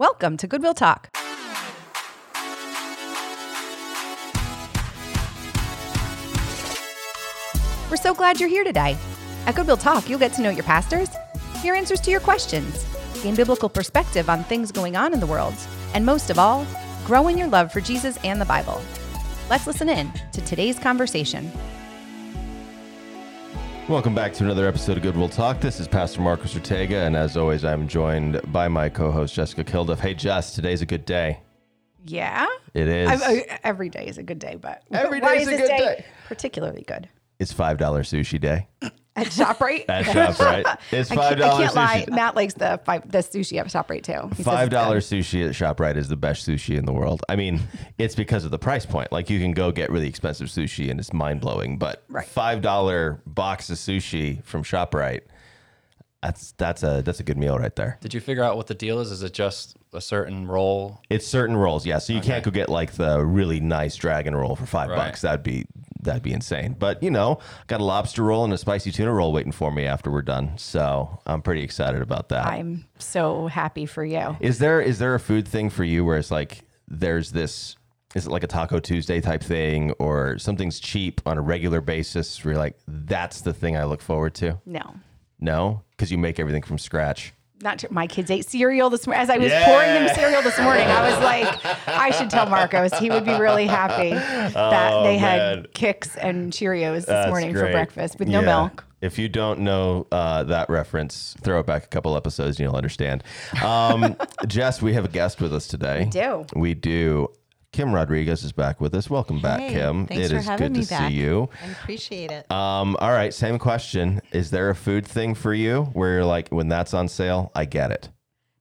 Welcome to Goodwill Talk. We're so glad you're here today. At Goodwill Talk, you'll get to know your pastors, hear answers to your questions, gain biblical perspective on things going on in the world, and most of all, grow in your love for Jesus and the Bible. Let's listen in to today's conversation. Welcome back to another episode of Goodwill Talk. This is Pastor Marcus Ortega, and as always, I'm joined by my co-host Jessica Kilduff. Hey, Jess, today's a good day. Yeah? It is. I, I, every day is a good day, but Every day is a good day. Particularly good. It's five dollar sushi day At ShopRite? at ShopRite. It's I five can't, I can't lie. Matt likes the five, the sushi at ShopRite too. He says Five it's dollar sushi at ShopRite is the best sushi in the world. I mean, it's because of the price point. Like you can go get really expensive sushi and it's mind blowing, but Right. five dollar box of sushi from ShopRite, that's that's a that's a good meal right there. Did you figure out what the deal is? Is it just a certain roll? It's certain rolls, yeah. So you can't go get like the really nice dragon roll for five Right. bucks. That'd be that'd be insane. But you know, got a lobster roll and a spicy tuna roll waiting for me after we're done. So I'm pretty excited about that. I'm so happy for you. Is there is there a food thing for you where it's like there's this is it like a Taco Tuesday type thing or something's cheap on a regular basis where you're like, that's the thing I look forward to? No. No? Because you make everything from scratch. Not to, my kids ate cereal this morning. As I was pouring them cereal this morning, I was like, I should tell Marcos. He would be really happy that Oh, they had man. Kix and Cheerios this That's morning for breakfast with no Yeah. milk. If you don't know uh, that reference, throw it back a couple episodes and you'll understand. Um, Jess, we have a guest with us today. We do. We do. Kim Rodriguez is back with us. Welcome back, Hey, Kim. It is good to back. see you. I appreciate it. Um, all right, same question. Is there a food thing for you where you're like, when that's on sale, I get it?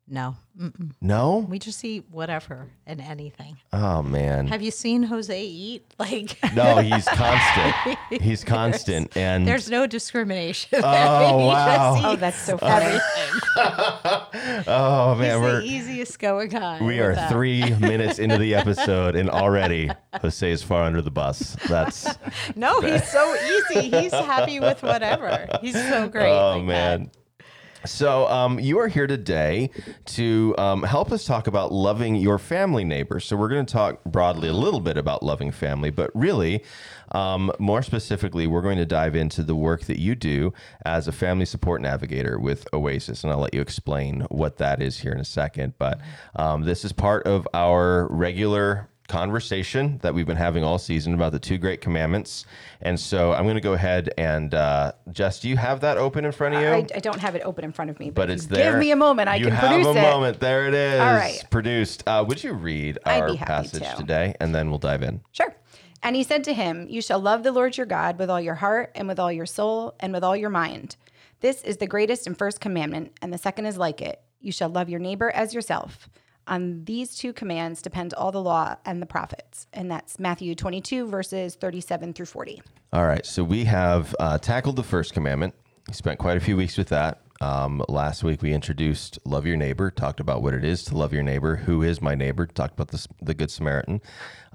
no, Mm-mm. No? we just eat whatever and anything. Oh, man. Have you seen Jose eat? Like, No, he's constant. He's constant. And there's no discrimination. Oh, wow. Oh, that's so funny. oh, man, He's we're. the easiest going on. We are that. three minutes into the episode, and already Jose is far under the bus. That's No, he's so easy. He's happy with whatever. He's so great. oh like that. So um, you are here today to um, help us talk about loving your family neighbors. So we're going to talk broadly a little bit about loving family, but really, um, more specifically, we're going to dive into the work that you do as a family support navigator with OASAS, and I'll let you explain what that is here in a second. But um, this is part of our regular conversation that we've been having all season about the two great commandments. And so I'm going to go ahead and uh, Jess, do you have that open in front of you? I, I don't have it open in front of me, but, but it's there. Give me a moment. I can produce it. you can have produce a it. moment. There it is. All right. Produced. Uh, would you read our passage to. today, and then we'll dive in. Sure. And he said to him, You shall love the Lord your God with all your heart and with all your soul and with all your mind. This is the greatest and first commandment, and the second is like it. You shall love your neighbor as yourself. On these two commands depend all the law and the prophets. And that's Matthew 22, verses 37 through 40. All right. So we have uh, tackled the first commandment. We spent quite a few weeks with that. Um, last week we introduced love your neighbor, talked about what it is to love your neighbor, who is my neighbor, talked about this, the Good Samaritan.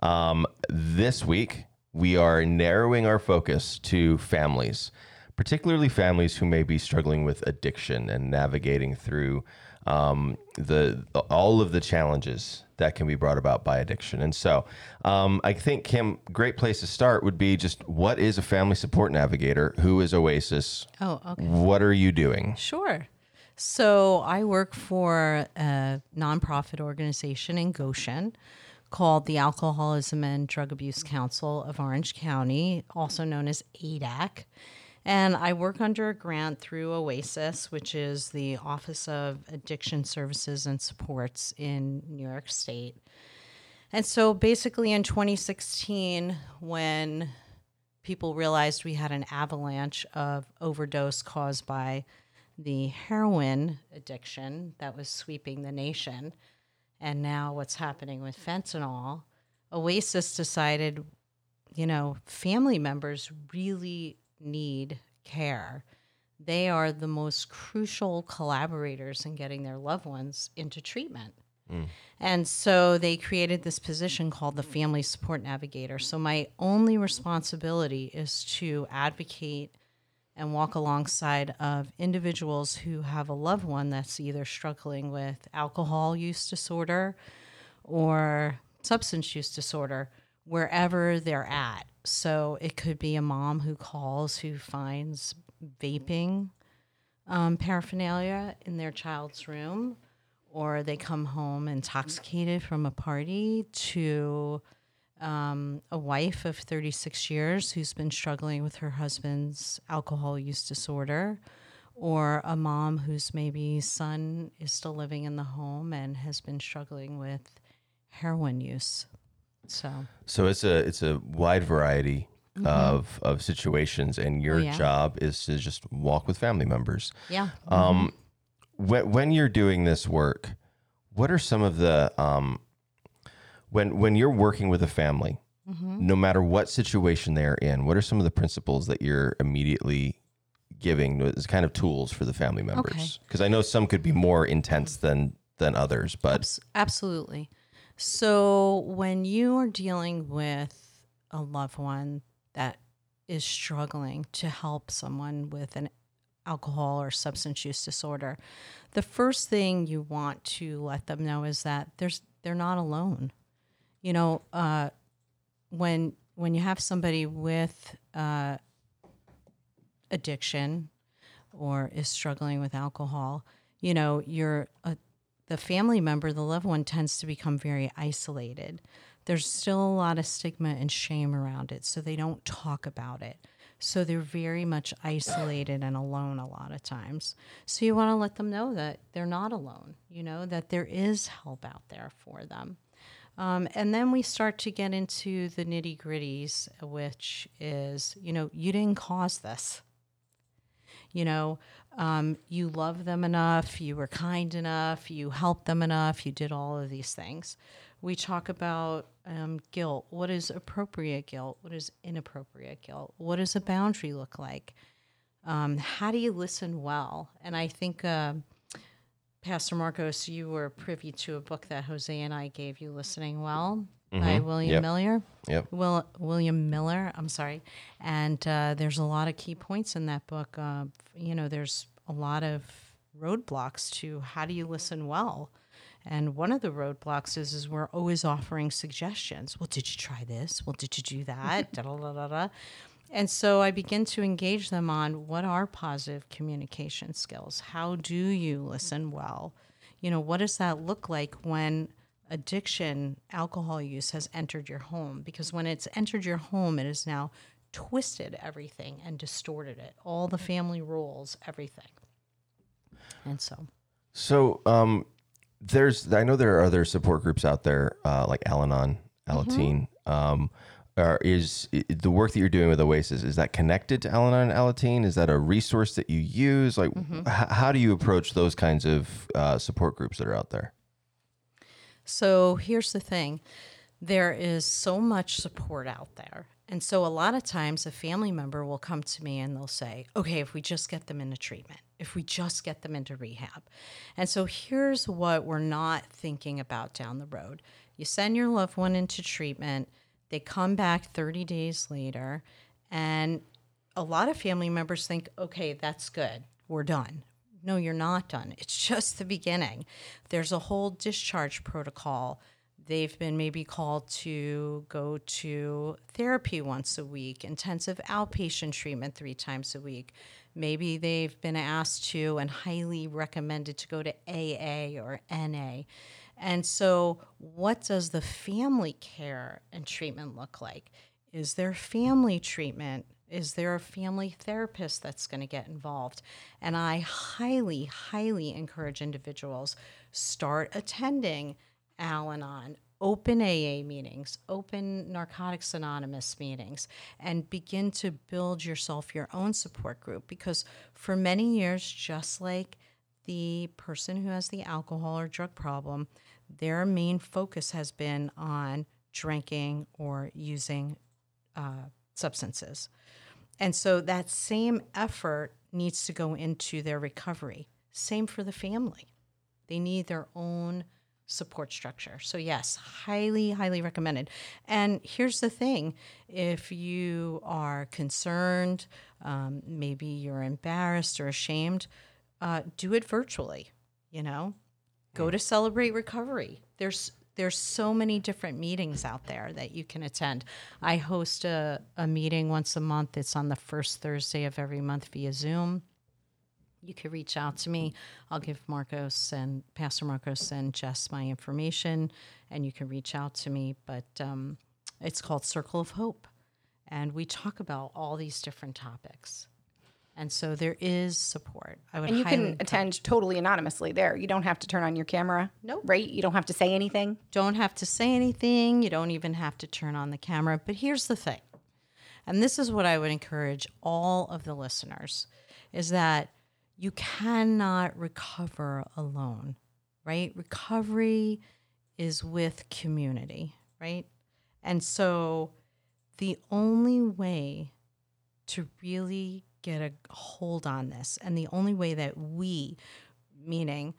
Um, this week we are narrowing our focus to families, particularly families who may be struggling with addiction and navigating through um, the all of the challenges that can be brought about by addiction. And so, um, I think Kim, great place to start would be just what is a family support navigator? Who is OASAS? Oh, okay. What are you doing? Sure. So I work for a nonprofit organization in Goshen called the Alcoholism and Drug Abuse Council of Orange County, also known as ADAC. And I work under a grant through OASAS, which is the Office of Addiction Services and Supports in New York State. And so basically in 2016, when people realized we had an avalanche of overdose caused by the heroin addiction that was sweeping the nation, and now what's happening with fentanyl, OASAS decided, you know, family members really need care. They are the most crucial collaborators in getting their loved ones into treatment. Mm. And so they created this position called the Family Support Navigator. So my only responsibility is to advocate and walk alongside of individuals who have a loved one that's either struggling with alcohol use disorder or substance use disorder wherever they're at. So it could be a mom who calls who finds vaping um, paraphernalia in their child's room, or they come home intoxicated from a party, to um, a wife of 36 years who's been struggling with her husband's alcohol use disorder, or a mom whose maybe son is still living in the home and has been struggling with heroin use. So, So it's a it's a wide variety of of situations, and your Mm-hmm. Oh, yeah. job is to just walk with family members. yeah. Um, when when you're doing this work, what are some of the um, when when you're working with a family, Mm-hmm. no matter what situation they're in, what are some of the principles that you're immediately giving as kind of tools for the family members? Because I know some could be more intense than than others, but Abs- Absolutely. So when you are dealing with a loved one that is struggling to help someone with an alcohol or substance use disorder, the first thing you want to let them know is that there's they're not alone. You know, uh, when when you have somebody with uh, addiction or is struggling with alcohol, you know, you're a, the family member, the loved one tends to become very isolated. There's still a lot of stigma and shame around it, so they don't talk about it. So they're very much isolated and alone a lot of times. So you want to let them know that they're not alone, you know, that there is help out there for them. Um, and then we start to get into the nitty gritties, which is, you know, you didn't cause this. You know, um, you love them enough, you were kind enough, you helped them enough, you did all of these things. We talk about um, guilt. What is appropriate guilt? What is inappropriate guilt? What does a boundary look like? Um, how do you listen well? And I think. Uh, Pastor Marcos, you were privy to a book that Jose and I gave you, Listening Well, by William Yep. Miller. Yep. Will, William Miller, I'm sorry. And uh, there's a lot of key points in that book. Uh, you know, there's a lot of roadblocks to how do you listen well. And one of the roadblocks is, is we're always offering suggestions. Well, did you try this? Well, did you do that? da, da, da, da, da. And so I begin to engage them on what are positive communication skills? How do you listen well? You know, what does that look like when addiction, alcohol use has entered your home? Because when it's entered your home, it has now twisted everything and distorted it, all the family rules, everything. And so, So, um, there's I know there are other support groups out there uh, like Al-Anon, Alateen. Um, are, is the work that you're doing with OASAS is that connected to Al-Anon and Alateen? Is that a resource that you use? Like, h- how do you approach those kinds of uh, support groups that are out there? So here's the thing there is so much support out there. And so a lot of times a family member will come to me and they'll say, okay, if we just get them into treatment, if we just get them into rehab. And so here's what we're not thinking about down the road you send your loved one into treatment, they come back 30 days later, and a lot of family members think, okay, that's good, we're done. No, you're not done. It's just the beginning. There's a whole discharge protocol. They've been maybe called to go to therapy once a week, intensive outpatient treatment three times a week. Maybe they've been asked to and highly recommended to go to AA or NA. And so, what does the family care and treatment look like? Is there family treatment? Is there a family therapist that's going to get involved? And I highly, highly encourage individuals start attending Al Anon, open AA meetings, open Narcotics Anonymous meetings, and begin to build yourself your own support group. Because for many years, just like the person who has the alcohol or drug problem, their main focus has been on drinking or using uh, substances. And so that same effort needs to go into their recovery. Same for the family. They need their own support structure. So, yes, highly, highly recommended. And here's the thing if you are concerned um, maybe you're embarrassed or ashamed, uh, do it virtually. You know, go to Celebrate Recovery. There's there's so many different meetings out there that you can attend. I host a, a meeting once a month. It's on the first Thursday of every month via Zoom. You can reach out to me. I'll give Marcos and Pastor Marcos and Jess my information, and you can reach out to me. But um, it's called Circle of Hope, and we talk about all these different topics. And so there is support. I would And you can attend totally anonymously there. You don't have to turn on your camera. Nope. Right? You don't have to say anything. don't have to say anything. You don't even have to turn on the camera. But here's the thing, and this is what I would encourage all of the listeners is that you cannot recover alone, right? Recovery is with community, right? And so the only way to really get a hold on this, and the only way that we, meaning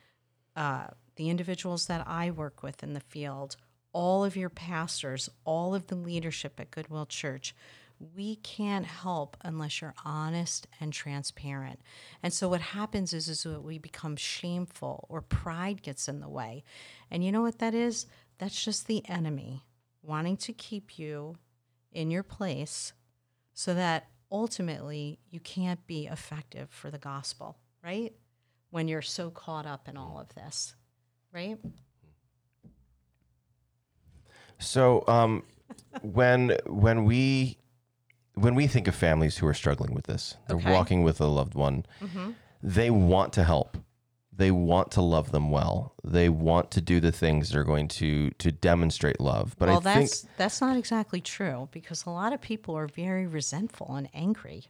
uh, the individuals that I work with in the field, all of your pastors, all of the leadership at Goodwill Church, we can't help unless you're honest and transparent. And so what happens is, is that we become shameful or pride gets in the way. And you know what that is? That's just the enemy wanting to keep you in your place so that ultimately you can't be effective for the gospel, right? When you're so caught up in all of this, right? So, um, when when we when we think of families who are struggling with this, they're Okay. walking with a loved one, they want to help. They want to love them well. They want to do the things that are going to to demonstrate love. But well, I think that's that's not exactly true because a lot of people are very resentful and angry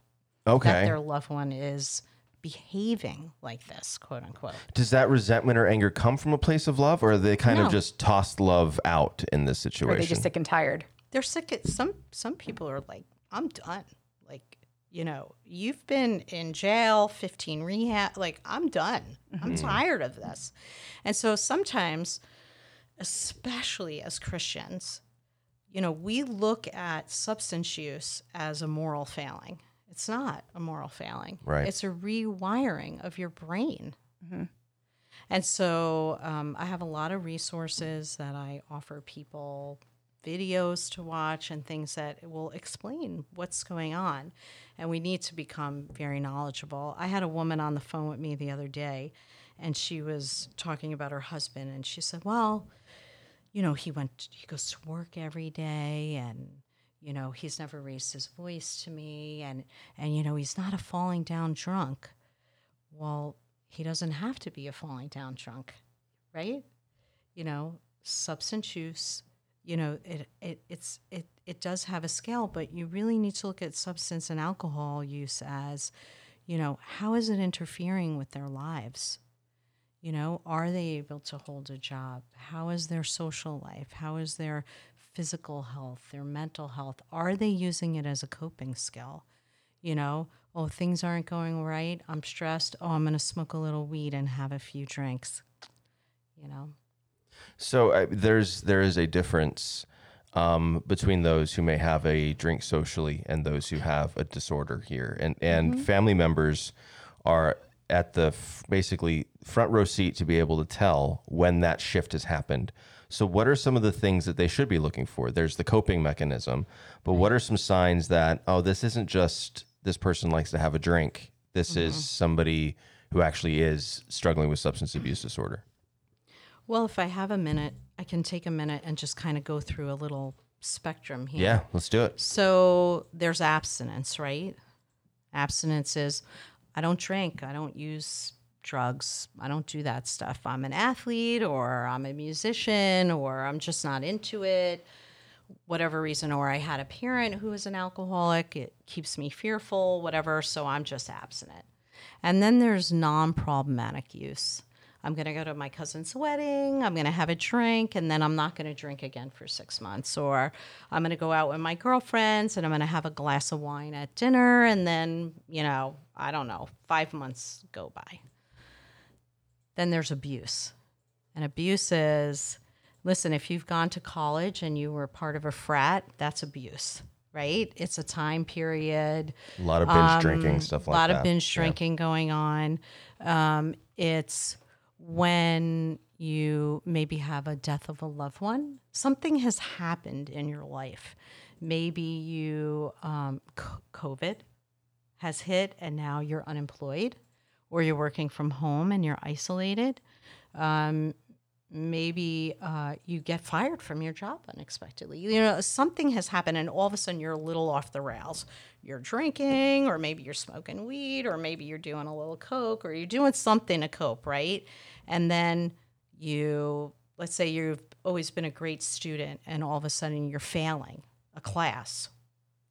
okay. that okay. their loved one is behaving like this, quote unquote. Does that resentment or anger come from a place of love, or are they kind No. of just tossed love out in this situation? Or are they just sick and tired? They're sick. At, some some people are like, I'm done. Like you know, you've been in jail, 15 rehab. Like I'm done. I'm tired of this. And so sometimes, especially as Christians, you know, we look at substance use as a moral failing. It's not a moral failing. Right. It's a rewiring of your brain. And so um, I have a lot of resources that I offer people videos to watch and things that will explain what's going on. And we need to become very knowledgeable. I had a woman on the phone with me the other day, and she was talking about her husband, and she said, Well, you know, he went, he goes to work every day, and you know, he's never raised his voice to me, and and you know, he's not a falling down drunk. Well, he doesn't have to be a falling down drunk, right? You know, substance use, you know, it, it it's it it does have a scale, but you really need to look at substance and alcohol use as, you know, how is it interfering with their lives? You know, are they able to hold a job? How is their social life? How is their physical health, their mental health? Are they using it as a coping skill? You know, oh, things aren't going right. I'm stressed. Oh, I'm going to smoke a little weed and have a few drinks. You know, So uh, there's there is a difference um, between those who may have a drink socially and those who have a disorder here, and and family members are at the f- basically front row seat to be able to tell when that shift has happened. So what are some of the things that they should be looking for? There's the coping mechanism, but what are some signs that oh this isn't just this person likes to have a drink. This is somebody who actually is struggling with substance abuse disorder. Well, if I have a minute, I can take a minute and just kind of go through a little spectrum here. Yeah, let's do it. So there's abstinence, right? Abstinence is I don't drink, I don't use drugs, I don't do that stuff. I'm an athlete or I'm a musician or I'm just not into it, whatever reason, or I had a parent who was an alcoholic, it keeps me fearful, whatever, so I'm just abstinent. And then there's non problematic use. I'm going to go to my cousin's wedding, I'm going to have a drink, and then I'm not going to drink again for six months. Or I'm going to go out with my girlfriends and I'm going to have a glass of wine at dinner, and then, you know, I don't know, five months go by. Then there's abuse. And abuse is listen, if you've gone to college and you were part of a frat, that's abuse, right? It's a time period. A lot of binge drinking, stuff like that. A lot that. of binge Yeah. drinking going on. Um, it's when you maybe have a death of a loved one. Something has happened in your life. Maybe you um, COVID has hit, and now you're unemployed, or you're working from home and you're isolated. Um, maybe uh, you get fired from your job unexpectedly. You know, something has happened, and all of a sudden you're a little off the rails. You're drinking, or maybe you're smoking weed, or maybe you're doing a little coke, or you're doing something to cope, right? And then you, let's say you've always been a great student, and all of a sudden you're failing a class.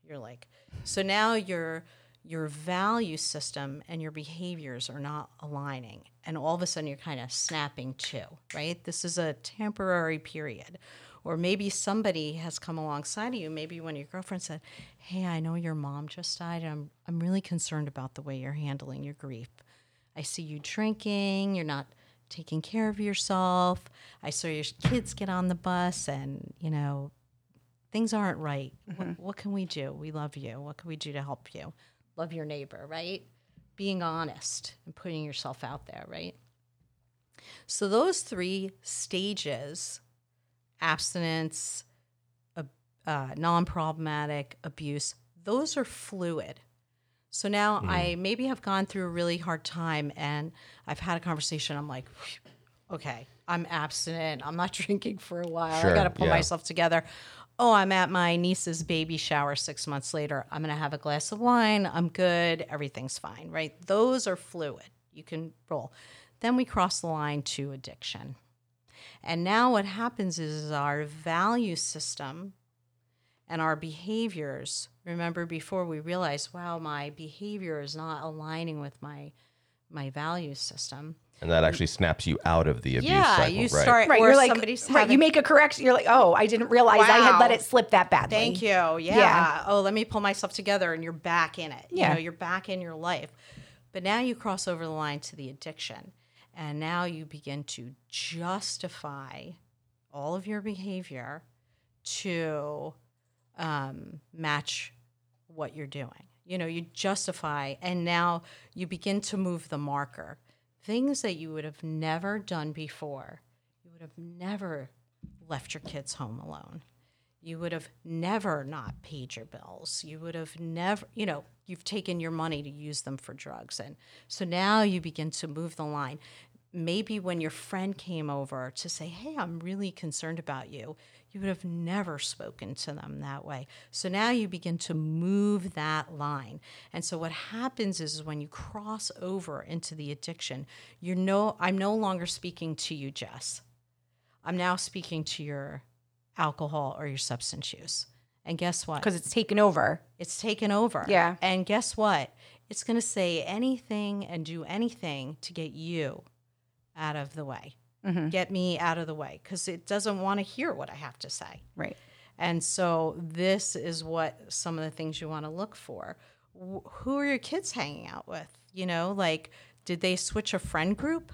You're like, so now your your value system and your behaviors are not aligning, and all of a sudden you're kind of snapping to, right? This is a temporary period. Or maybe somebody has come alongside of you. Maybe when your girlfriend said, "Hey, I know your mom just died. I'm I'm really concerned about the way you're handling your grief. I see you drinking. You're not taking care of yourself. I saw your kids get on the bus, and you know things aren't right. What, mm-hmm. what can we do? We love you. What can we do to help you? Love your neighbor, right? Being honest and putting yourself out there, right? So, those three stages abstinence, uh, non problematic, abuse those are fluid. So now I maybe have gone through a really hard time and I've had a conversation. I'm like, okay, I'm abstinent. I'm not drinking for a while. Sure, I got to pull yeah. myself together. Oh, I'm at my niece's baby shower six months later. I'm going to have a glass of wine. I'm good. Everything's fine, right? Those are fluid. You can roll. Then we cross the line to addiction. And now what happens is our value system and our behaviors. Remember before we realized, wow, my behavior is not aligning with my my value system. And that actually snaps you out of the abuse yeah, cycle, you right? start Right, or you're like, somebody's right, you make a correction. You're like, oh, I didn't realize I had let it slip that badly. Thank you. Yeah. Yeah. Oh, let me pull myself together and you're back in it. Yeah. You know, you're back in your life. But now you cross over the line to the addiction. And now you begin to justify all of your behavior to um, match what you're doing. You know, you justify, and now you begin to move the marker. Things that you would have never done before. You would have never left your kids home alone. You would have never not paid your bills. You would have never, you know, you've taken your money to use them for drugs. And so now you begin to move the line. Maybe when your friend came over to say, Hey, I'm really concerned about you, you would have never spoken to them that way. So now you begin to move that line. And so what happens is is when you cross over into the addiction, you're no, I'm no longer speaking to you, Jess. I'm now speaking to your alcohol or your substance use. And guess what? Because it's taken over. It's taken over. Yeah. And guess what? It's going to say anything and do anything to get you out of the way. Mm-hmm. Get me out of the way because it doesn't want to hear what I have to say. Right. And so this is what some of the things you want to look for. Wh- who are your kids hanging out with? You know, like did they switch a friend group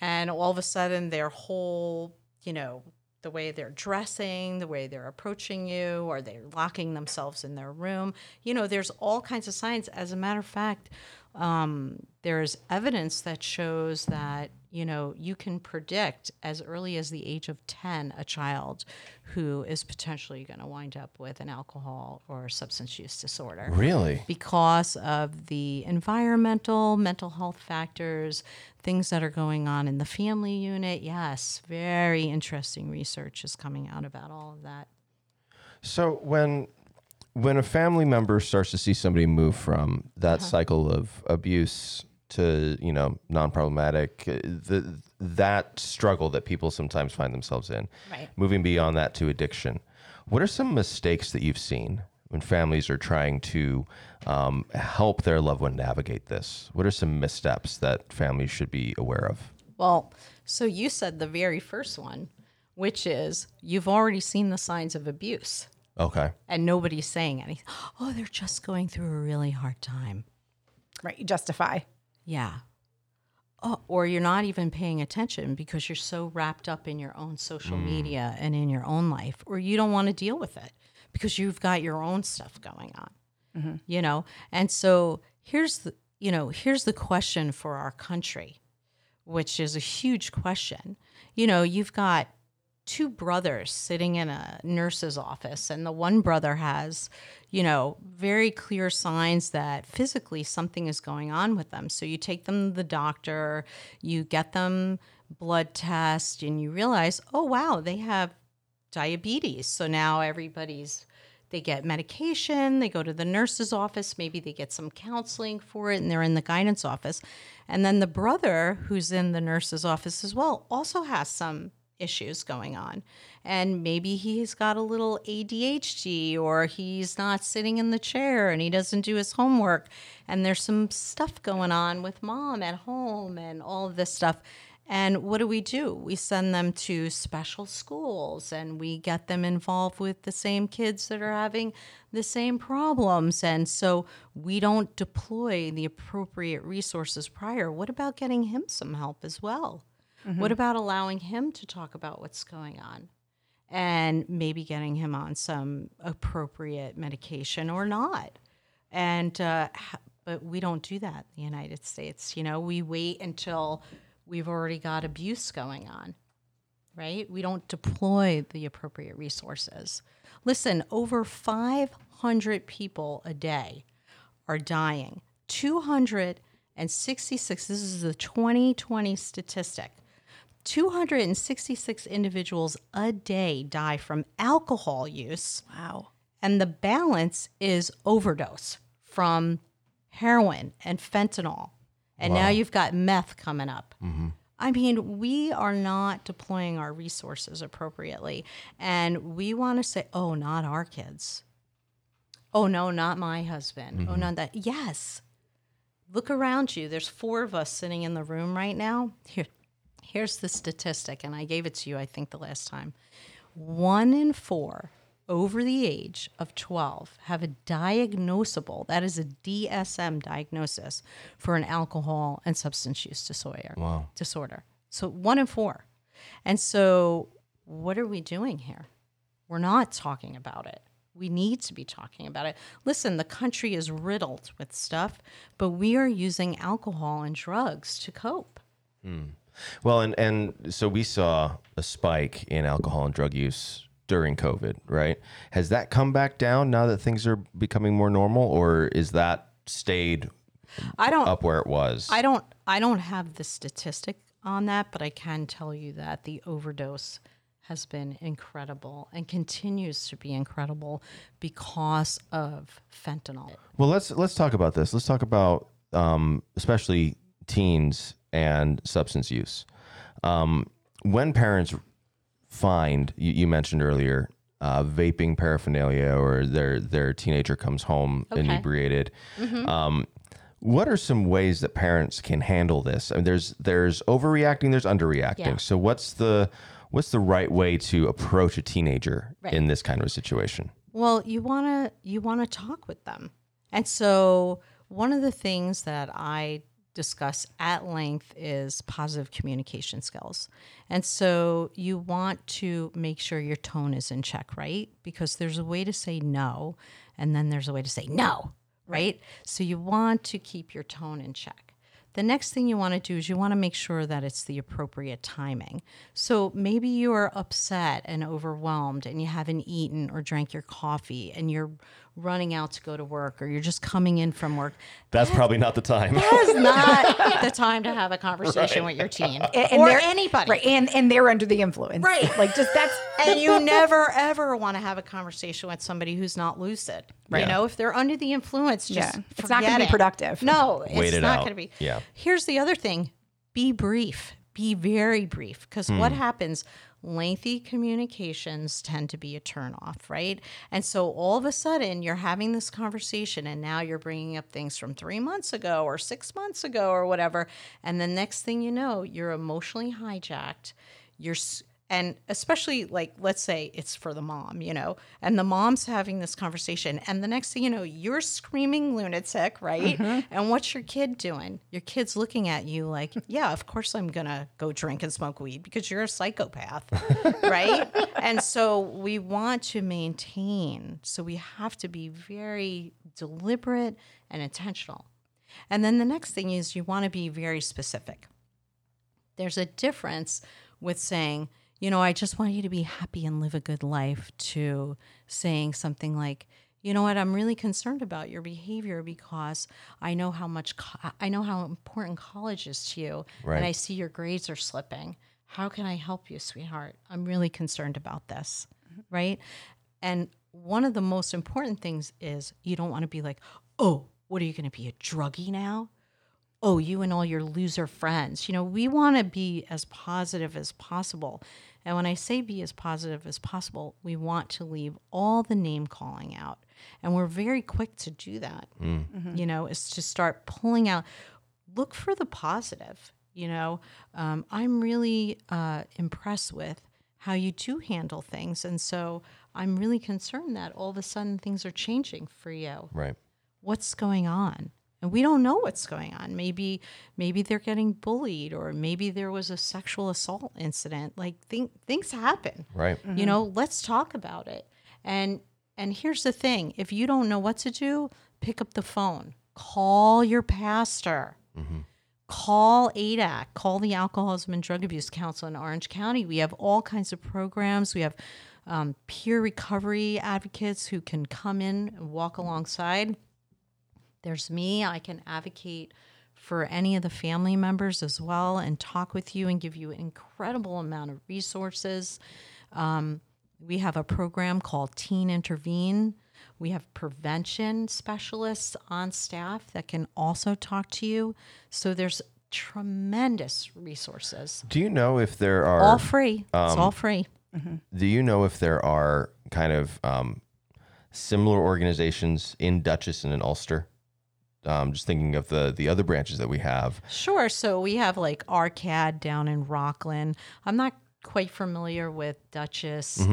and all of a sudden their whole, you know, the way they're dressing, the way they're approaching you, or they're locking themselves in their room. You know, there's all kinds of signs. As a matter of fact, um, there's evidence that shows that you know you can predict as early as the age of 10 a child who is potentially going to wind up with an alcohol or substance use disorder Really? because of the environmental, mental health factors, things that are going on in the family unit. Yes, very interesting research is coming out about all of that. So when when a family member starts to see somebody move from that Uh-huh. cycle of abuse to you know non-problematic, uh, the that struggle that people sometimes find themselves in, Right. moving beyond that to addiction, what are some mistakes that you've seen when families are trying to um, help their loved one navigate this? What are some missteps that families should be aware of? Well, so you said the very first one, which is you've already seen the signs of abuse Okay. and nobody's saying anything. Oh, they're just going through a really hard time. Right. You justify. Yeah. Oh, or you're not even paying attention because you're so wrapped up in your own social mm. media and in your own life, or you don't want to deal with it because you've got your own stuff going on. Mm-hmm. You know? And so here's the you know, here's the question for our country, which is a huge question. You know, you've got two brothers sitting in a nurse's office and the one brother has you know very clear signs that physically something is going on with them. So you take them to the doctor you get them blood test and you realize oh wow they have diabetes. So now everybody's they get medication they go to the nurse's office maybe they get some counseling for it and they're in the guidance office. And then the brother who's in the nurse's office as well also has some issues going on. And maybe he's got a little ADHD or he's not sitting in the chair and he doesn't do his homework. And there's some stuff going on with mom at home and all of this stuff. And what do we do? We send them to special schools and we get them involved with the same kids that are having the same problems. And so we don't deploy the appropriate resources prior. What about getting him some help as well? What about allowing him to talk about what's going on? And maybe getting him on some appropriate medication or not. And, uh, but we don't do that in the United States. You know, we wait until we've already got abuse going on, right? We don't deploy the appropriate resources. Listen, over 500 people a day are dying. 266, this is the 2020 statistic. 266 individuals a day die from alcohol use, Wow. and the balance is overdose from heroin and fentanyl. And now you've got meth coming up. Mm-hmm. I mean, we are not deploying our resources appropriately. And we want to say, oh, not our kids. Oh, no, not my husband. Oh, mm-hmm. not that. Yes. Look around you. There's four of us sitting in the room right now. Here, here's the statistic, and I gave it to you, I think, the last time. One in four over the age of 12 have a diagnosable, that is a DSM diagnosis for an alcohol and substance use disorder. Wow. Disorder. So one in four. And so what are we doing here? We're not talking about it. We need to be talking about it. Listen, the country is riddled with stuff, but we are using alcohol and drugs to cope. Hmm. Well, and and so we saw a spike in alcohol and drug use during COVID, right? Has that come back down now that things are becoming more normal, or is that stayed I don't up where it was? I don't I don't have the statistic on that, but I can tell you that the overdose has been incredible and continues to be incredible because of fentanyl. Well, let's let's talk about this. Let's talk about um, especially teens and substance use. Um, when parents find you, you mentioned earlier uh, vaping paraphernalia or their their teenager comes home Okay. inebriated. Um, what are some ways that parents can handle this? I mean, there's there's overreacting, there's underreacting. Yeah. So what's the what's the right way to approach a teenager Right. in this kind of a situation? Well, you want to you want to talk with them. And so one of the things that I discuss at length is positive communication skills. And so you want to make sure your tone is in check, right? Because there's a way to say no and then there's a way to say no, right? So you want to keep your tone in check. The next thing you want to do is you want to make sure that it's the appropriate timing. So maybe you are upset and overwhelmed and you haven't eaten or drank your coffee and you're running out to go to work or you're just coming in from work. That's probably not the time. That is not the time to have a conversation with your teen And or anybody. Right. And and they're under the influence. Right. Like just that's and you never ever want to have a conversation with somebody who's not lucid. You Yeah. know, if they're under the influence, just Yeah. It's not gonna forget be productive. No, it's Wait it not out. going to be. Yeah. Here's the other thing: be brief. Be very brief, because what Hmm. happens? Lengthy communications tend to be a turnoff, right? And so all of a sudden, you're having this conversation, and now you're bringing up things from three months ago or six months ago or whatever. And the next thing you know, you're emotionally hijacked. You're and especially like let's say it's for the mom you know and the mom's having this conversation and the next thing you know you're screaming lunatic right? Mm-hmm. And what's your kid doing? Your kid's looking at you like yeah of course i'm gonna go drink and smoke weed because you're a psychopath right? And so we want to maintain so we have to be very deliberate and intentional. And then the next thing is you want to be very specific. There's a difference with saying, you know, I just want you to be happy and live a good life to saying something like, you know what, I'm really concerned about your behavior because I know how much co- I know how important college is to you Right. and I see your grades are slipping. How can I help you, sweetheart? I'm really concerned about this. Mm-hmm. Right? And one of the most important things is you don't want to be like, "Oh, what are you going to be a druggie now?" oh, you and all your loser friends. You know, we want to be as positive as possible. And when I say be as positive as possible, we want to leave all the name calling out. And we're very quick to do that. You know, is to start pulling out, look for the positive. You know, um, I'm really uh, impressed with how you do handle things. And so I'm really concerned that all of a sudden things are changing for you Right. what's going on and we don't know what's going on. Maybe maybe they're getting bullied or maybe there was a sexual assault incident. Like think, things happen. Right. you know let's talk about it. And and here's the thing. If you don't know what to do pick up the phone. Call your pastor. Call ADAC, call the Alcoholism and Drug Abuse Council in Orange County. We have all kinds of programs. We have um, peer recovery advocates who can come in and walk alongside. There's me, I can advocate for any of the family members as well and talk with you and give you an incredible amount of resources. Um, we have a program called Teen Intervene. We have prevention specialists on staff that can also talk to you. So there's tremendous resources. Do you know if there are All free. it's all free. Do you know if there are kind of um, similar organizations in Dutchess and in Ulster? Um, just thinking of the the other branches that we have. Sure. So we have like Arcad down in Rockland. I'm not quite familiar with Dutchess.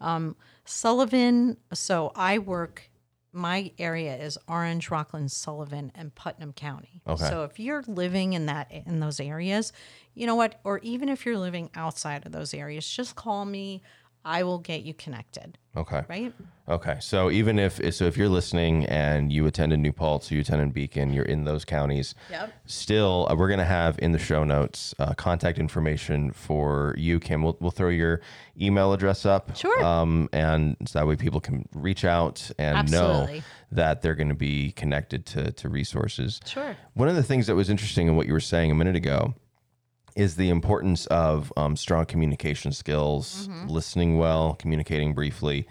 Um, Sullivan. So I work. My area is Orange, Rockland, Sullivan, and Putnam County. Okay. So if you're living in that in those areas, you know what? Or even if you're living outside of those areas, just call me. I will get you connected. Okay. Right. Okay. So even if so, if you're listening and you attended New Paltz, you attended Beacon, you're in those counties. Yep. Still, uh, we're going to have in the show notes uh, contact information for you, Kim. We'll, we'll throw your email address up. Sure. Um, and so that way people can reach out and know that they're going to be connected to to resources. Sure. One of the things that was interesting in what you were saying a minute ago is the importance of um, strong communication skills, Mm-hmm. listening well, communicating briefly.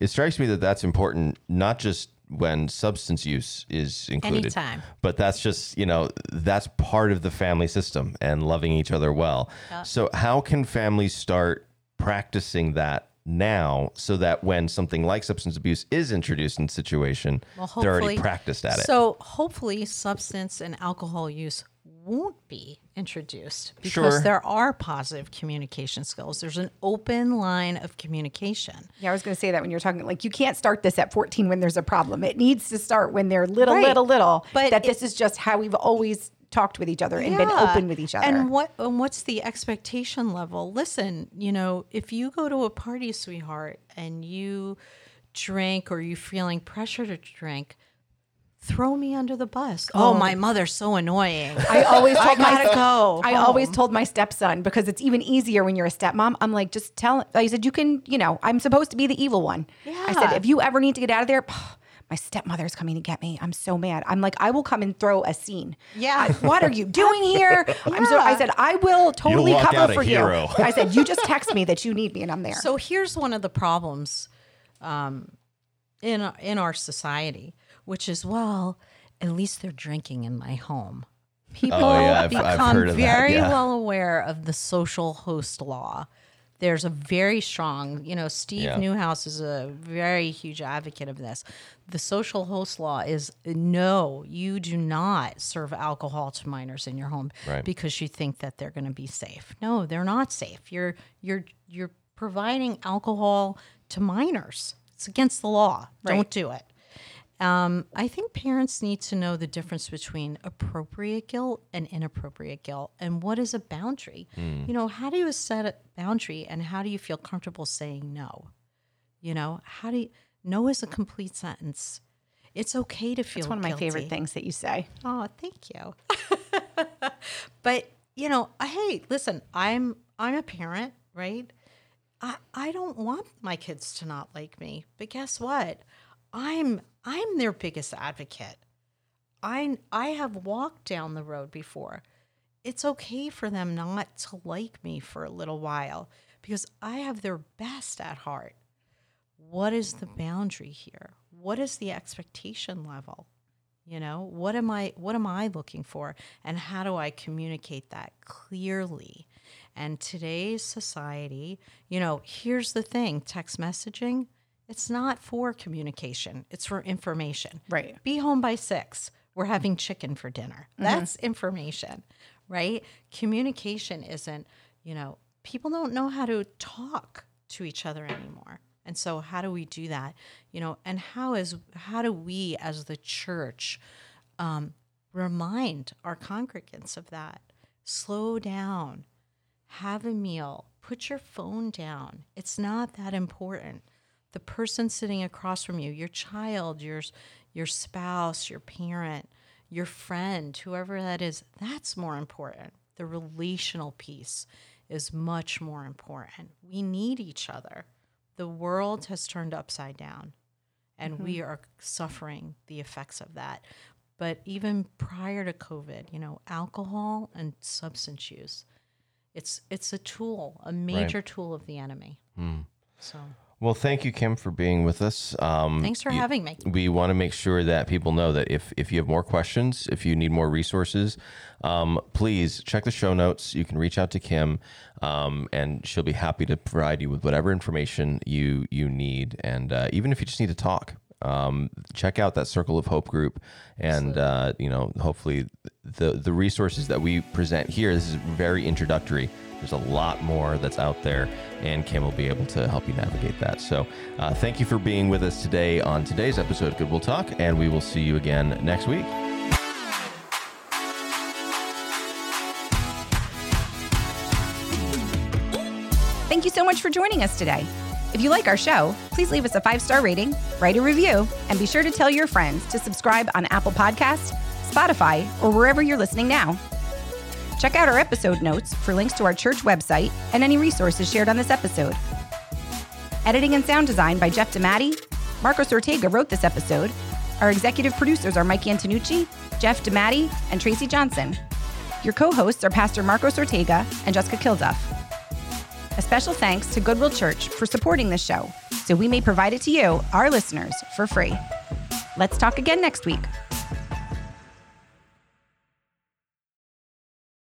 It strikes me that that's important, not just when substance use is included, Anytime. but that's just you know that's part of the family system and loving each other well. So how can families start practicing that? Now, so that when something like substance abuse is introduced in the situation, Well, they're already practiced at it. So hopefully, substance and alcohol use won't be introduced because Sure. there are positive communication skills. There's an open line of communication. Yeah, I was going to say that when you're talking, like, you can't start this at 14 when there's a problem. It needs to start when they're little, Right. little, little. But that it- this is just how we've always talked with each other and been open with each other. And what and what's the expectation level? Listen, you know, if you go to a party, sweetheart, and you drink or you're feeling pressure to drink, throw me under the bus. Oh, my mother's so annoying. I always told my gotta go I always told my stepson because it's even easier when you're a stepmom. I'm like, just tell. I said you can. You know, I'm supposed to be the evil one. Yeah. I said if you ever need to get out of there. My stepmother's coming to get me. I'm so mad. I'm like, I will come and throw a scene. Yeah. I- what are you doing here? I'm so. I said I will totally cover for hero. you. I said you just text me that you need me and I'm there. So here's one of the problems um, in our- in our society, which is well, at least they're drinking in my home. Oh, People Oh, yeah, I've- I've become heard of that, very yeah. well aware of the social host law. There's a very strong, you know, Steve Yeah. Newhouse is a very huge advocate of this. The social host law is no, you do not serve alcohol to minors in your home Right. because you think that they're going to be safe. No, they're not safe. You're you're you're providing alcohol to minors. It's against the law. Right. Don't do it. Um, I think parents need to know the difference between appropriate guilt and inappropriate guilt, and what is a boundary. You know, how do you set a boundary, and how do you feel comfortable saying no? You know, how do you? No is a complete sentence. It's okay to feel. It's one of my favorite things that you say. Oh, thank you. but you know, hey, listen, I'm I'm a parent, right? I I don't want my kids to not like me, but guess what? I'm I'm their biggest advocate. I I have walked down the road before. It's okay for them not to like me for a little while because I have their best at heart. What is the boundary here? What is the expectation level? You know, what am I what am I looking for and how do I communicate that clearly? And today's society, you know, here's the thing, text messaging, it's not for communication, it's for information. Right. Be home by 6. We're having chicken for dinner. That's information, right? Communication isn't, you know, people don't know how to talk to each other anymore. And so how do we do that? You know, and how is how do we as the church um, remind our congregants of that? Slow down, have a meal, put your phone down. It's not that important. The person sitting across from you, your child, your your spouse, your parent, your friend, whoever that is, that's more important. The relational piece is much more important. We need each other. The world has turned upside down and we mm-hmm. are suffering the effects of that. But even prior to COVID, you know, alcohol and substance use, it's it's a tool, a major tool of the enemy. Hmm. So Well, thank you, Kim, for being with us. Um, thanks for you- having me. we want to make sure that people know that if, if you have more questions, if you need more resources, um, please check the show notes. You can reach out to Kim, um, and she'll be happy to provide you with whatever information you you need. And uh, even if you just need to talk, um, check out that Circle of Hope group, and uh, you know, hopefully, the the resources that we present here. This is very introductory. There's a lot more that's out there, and Kim will be able to help you navigate that. So, uh, thank you for being with us today on today's episode of Goodwill Talk, and we will see you again next week. Thank you so much for joining us today. If you like our show, please leave us a five star rating, write a review, and be sure to tell your friends to subscribe on Apple Podcasts, Spotify, or wherever you're listening now. Check out our episode notes for links to our church website and any resources shared on this episode. Editing and sound design by Jeff DeMatti. Marcos Ortega wrote this episode. Our executive producers are Mikey Antonucci, Jeff DeMatti, and Tracy Johnson. Your co hosts are Pastor Marcos Ortega and Jessica Kilduff. A special thanks to Goodwill Church for supporting this show so we may provide it to you, our listeners, for free. Let's talk again next week.